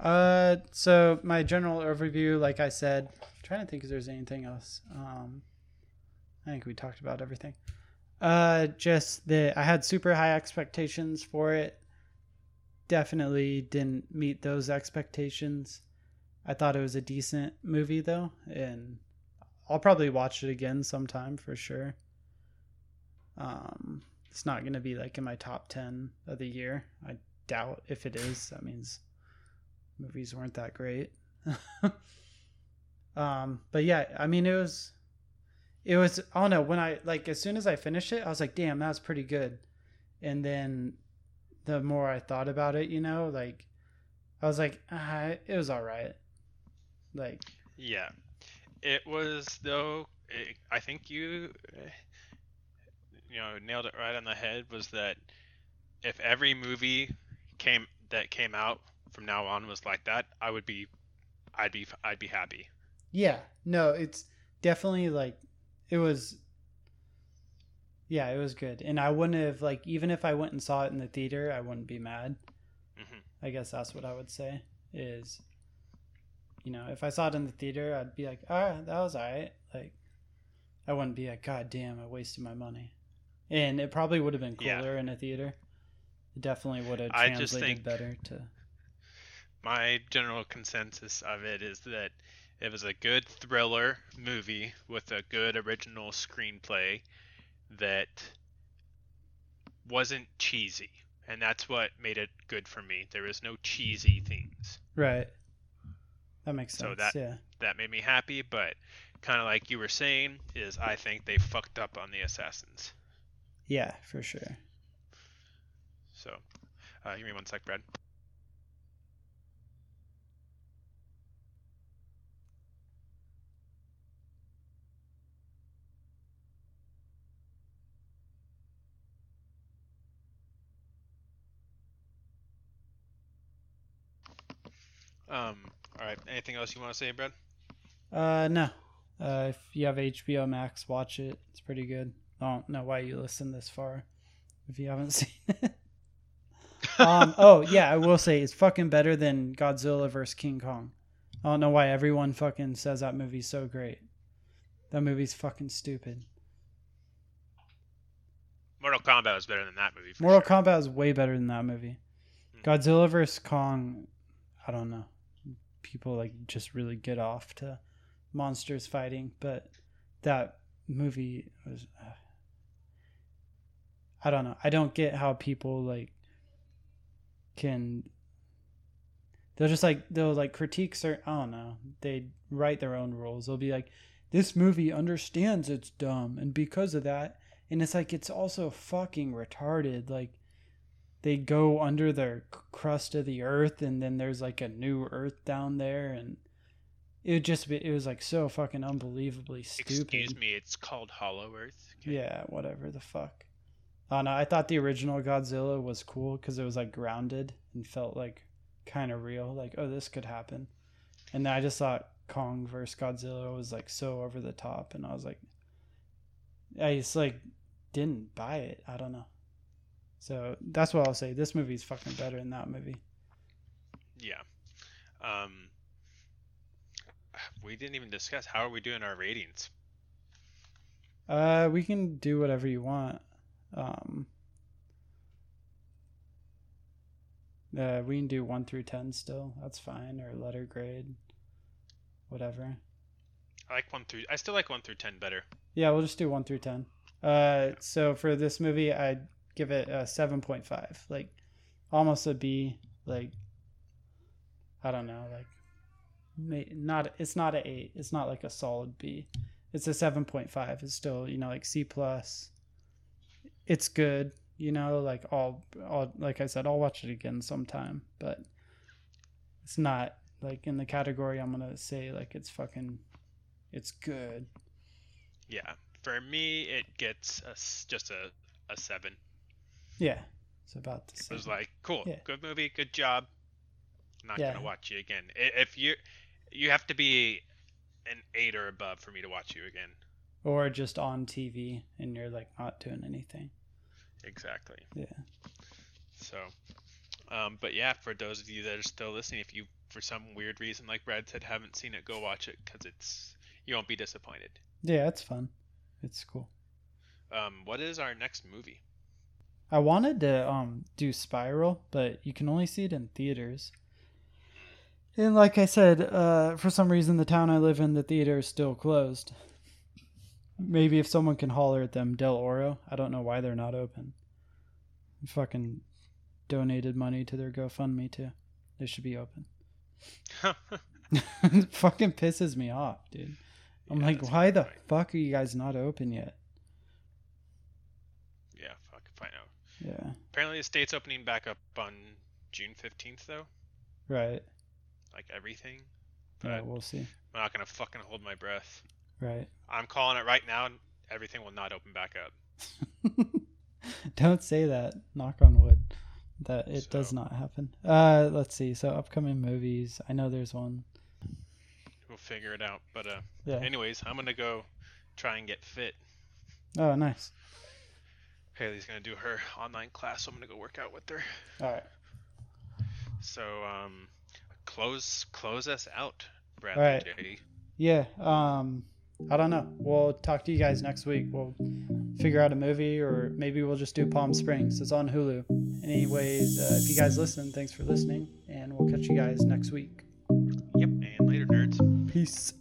Uh, so my general overview, like I said, I'm trying to think if there's anything else. Um, I think we talked about everything. Uh, just that I had super high expectations for it. Definitely didn't meet those expectations. I thought it was a decent movie though, and I'll probably watch it again sometime for sure. Um, it's not gonna be like in my top ten of the year. I doubt if it is. That means movies weren't that great. um, but yeah, I mean, it was, it was. I don't know when I like as soon as I finished it, I was like, damn, that was pretty good. And then, the more I thought about it, you know, like, I was like, ah, it was all right. Like, Yeah, it was though. It, I think you, uh, you know, nailed it right on the head. Was that if every movie came that came out from now on was like that, I would be, I'd be, I'd be happy. yeah, no, it's definitely like, it was. Yeah, it was good, and I wouldn't have like even if I went and saw it in the theater, I wouldn't be mad. hmm I guess that's what I would say is, you know, if I saw it in the theater, I'd be like, all right, that was all right. Like, I wouldn't be like, God damn, I wasted my money. And it probably would have been Yeah. cooler in a theater. It definitely would have translated better to. My general consensus of it is that it was a good thriller movie with a good original screenplay that wasn't cheesy. And that's what made it good for me. There was no cheesy things. Right. That makes So sense. that- yeah. That made me happy, but kind of like you were saying, is I think they fucked up on the assassins. Yeah, for sure. So, uh, give me one sec, Brad. Um. Right. Anything else you want to say, Brad? Uh, no. Uh, if you have HBO Max, watch it. It's pretty good. I don't know why you listen this far if you haven't seen it. um, oh yeah, I will say it's fucking better than Godzilla vs King Kong. I don't know why everyone fucking says that movie's so great. That movie's fucking stupid. Mortal Kombat was better than that movie. Mortal sure. Kombat is way better than that movie. Hmm. Godzilla vs Kong, I don't know. People like just really get off to monsters fighting, but that movie was. Uh, I don't know. I don't get how people like can they'll just like they'll like critique certain. I don't know. They write their own rules. They'll be like, this movie understands it's dumb, and because of that, and it's like it's also fucking retarded. Like they go under the crust of the earth, and then there's like a new earth down there, and it would just be. It was like so fucking unbelievably stupid. Excuse me, it's called Hollow Earth. Okay. Yeah, whatever the fuck. I don't know. I thought the original Godzilla was cool because it was like grounded and felt like kind of real. Like, oh, this could happen. And then I just thought Kong versus Godzilla was like so over the top, and I was like, I just like didn't buy it. I don't know. So that's what I'll say. This movie is fucking better than that movie. Yeah. Um, we didn't even discuss how are we doing our ratings. Uh, we can do whatever you want. Um, uh, we can do one through ten still. That's fine, or letter grade, whatever. I like one through. I still like one through ten better. Yeah, we'll just do one through ten. Uh, so for this movie, I'd give it a seven point five, like almost a B. Like I don't know, like not. It's not a eight. It's not like a solid B. It's a seven point five. It's still you know like C plus. It's good, you know. Like I'll, I'll like I said, I'll watch it again sometime, but it's not like in the category I'm gonna say like it's fucking, it's good. Yeah. For me, it gets a just a, a seven. Yeah, it's about the It same. was like, cool, Yeah. good movie, good job. Not Yeah. gonna watch you again. If you, you have to be an eight or above for me to watch you again. or just on TV and you're like not doing anything. Exactly. Yeah. So, um, but yeah, for those of you that are still listening, if you for some weird reason, like Brad said, haven't seen it, go watch it because it's you won't be disappointed. Yeah, it's fun. It's cool. Um, what is our next movie? I wanted to um do Spiral, but you can only see it in theaters. And like I said, uh, for some reason, the town I live in, the theater is still closed. Maybe if someone can holler at them, Del Oro. I don't know why they're not open. Fucking donated money to their GoFundMe too. They should be open. it fucking pisses me off, dude. I'm Yeah, like, why the fuck are you guys not open yet? yeah, fuck if I know. Yeah, Apparently, the state's opening back up on June fifteenth, though. right. Like everything. Yeah, we'll see. I'm not gonna fucking hold my breath. Right. I'm calling it right now. and Everything will not open back up. Don't say that. Knock on wood. That it does not happen. Uh, let's see. So upcoming movies. I know there's one. We'll figure it out. But uh, Yeah. anyways, I'm gonna go try and get fit. Oh, nice. Haley's gonna do her online class, so I'm gonna go work out with her. All right. So um, close close us out, Bradley Alright. J. Yeah. Um, I don't know. We'll talk to you guys next week. We'll figure out a movie, or maybe we'll just do Palm Springs. It's on Hulu. Anyways, uh, if you guys listen, thanks for listening, and we'll catch you guys next week. Yep, and later, nerds. Peace.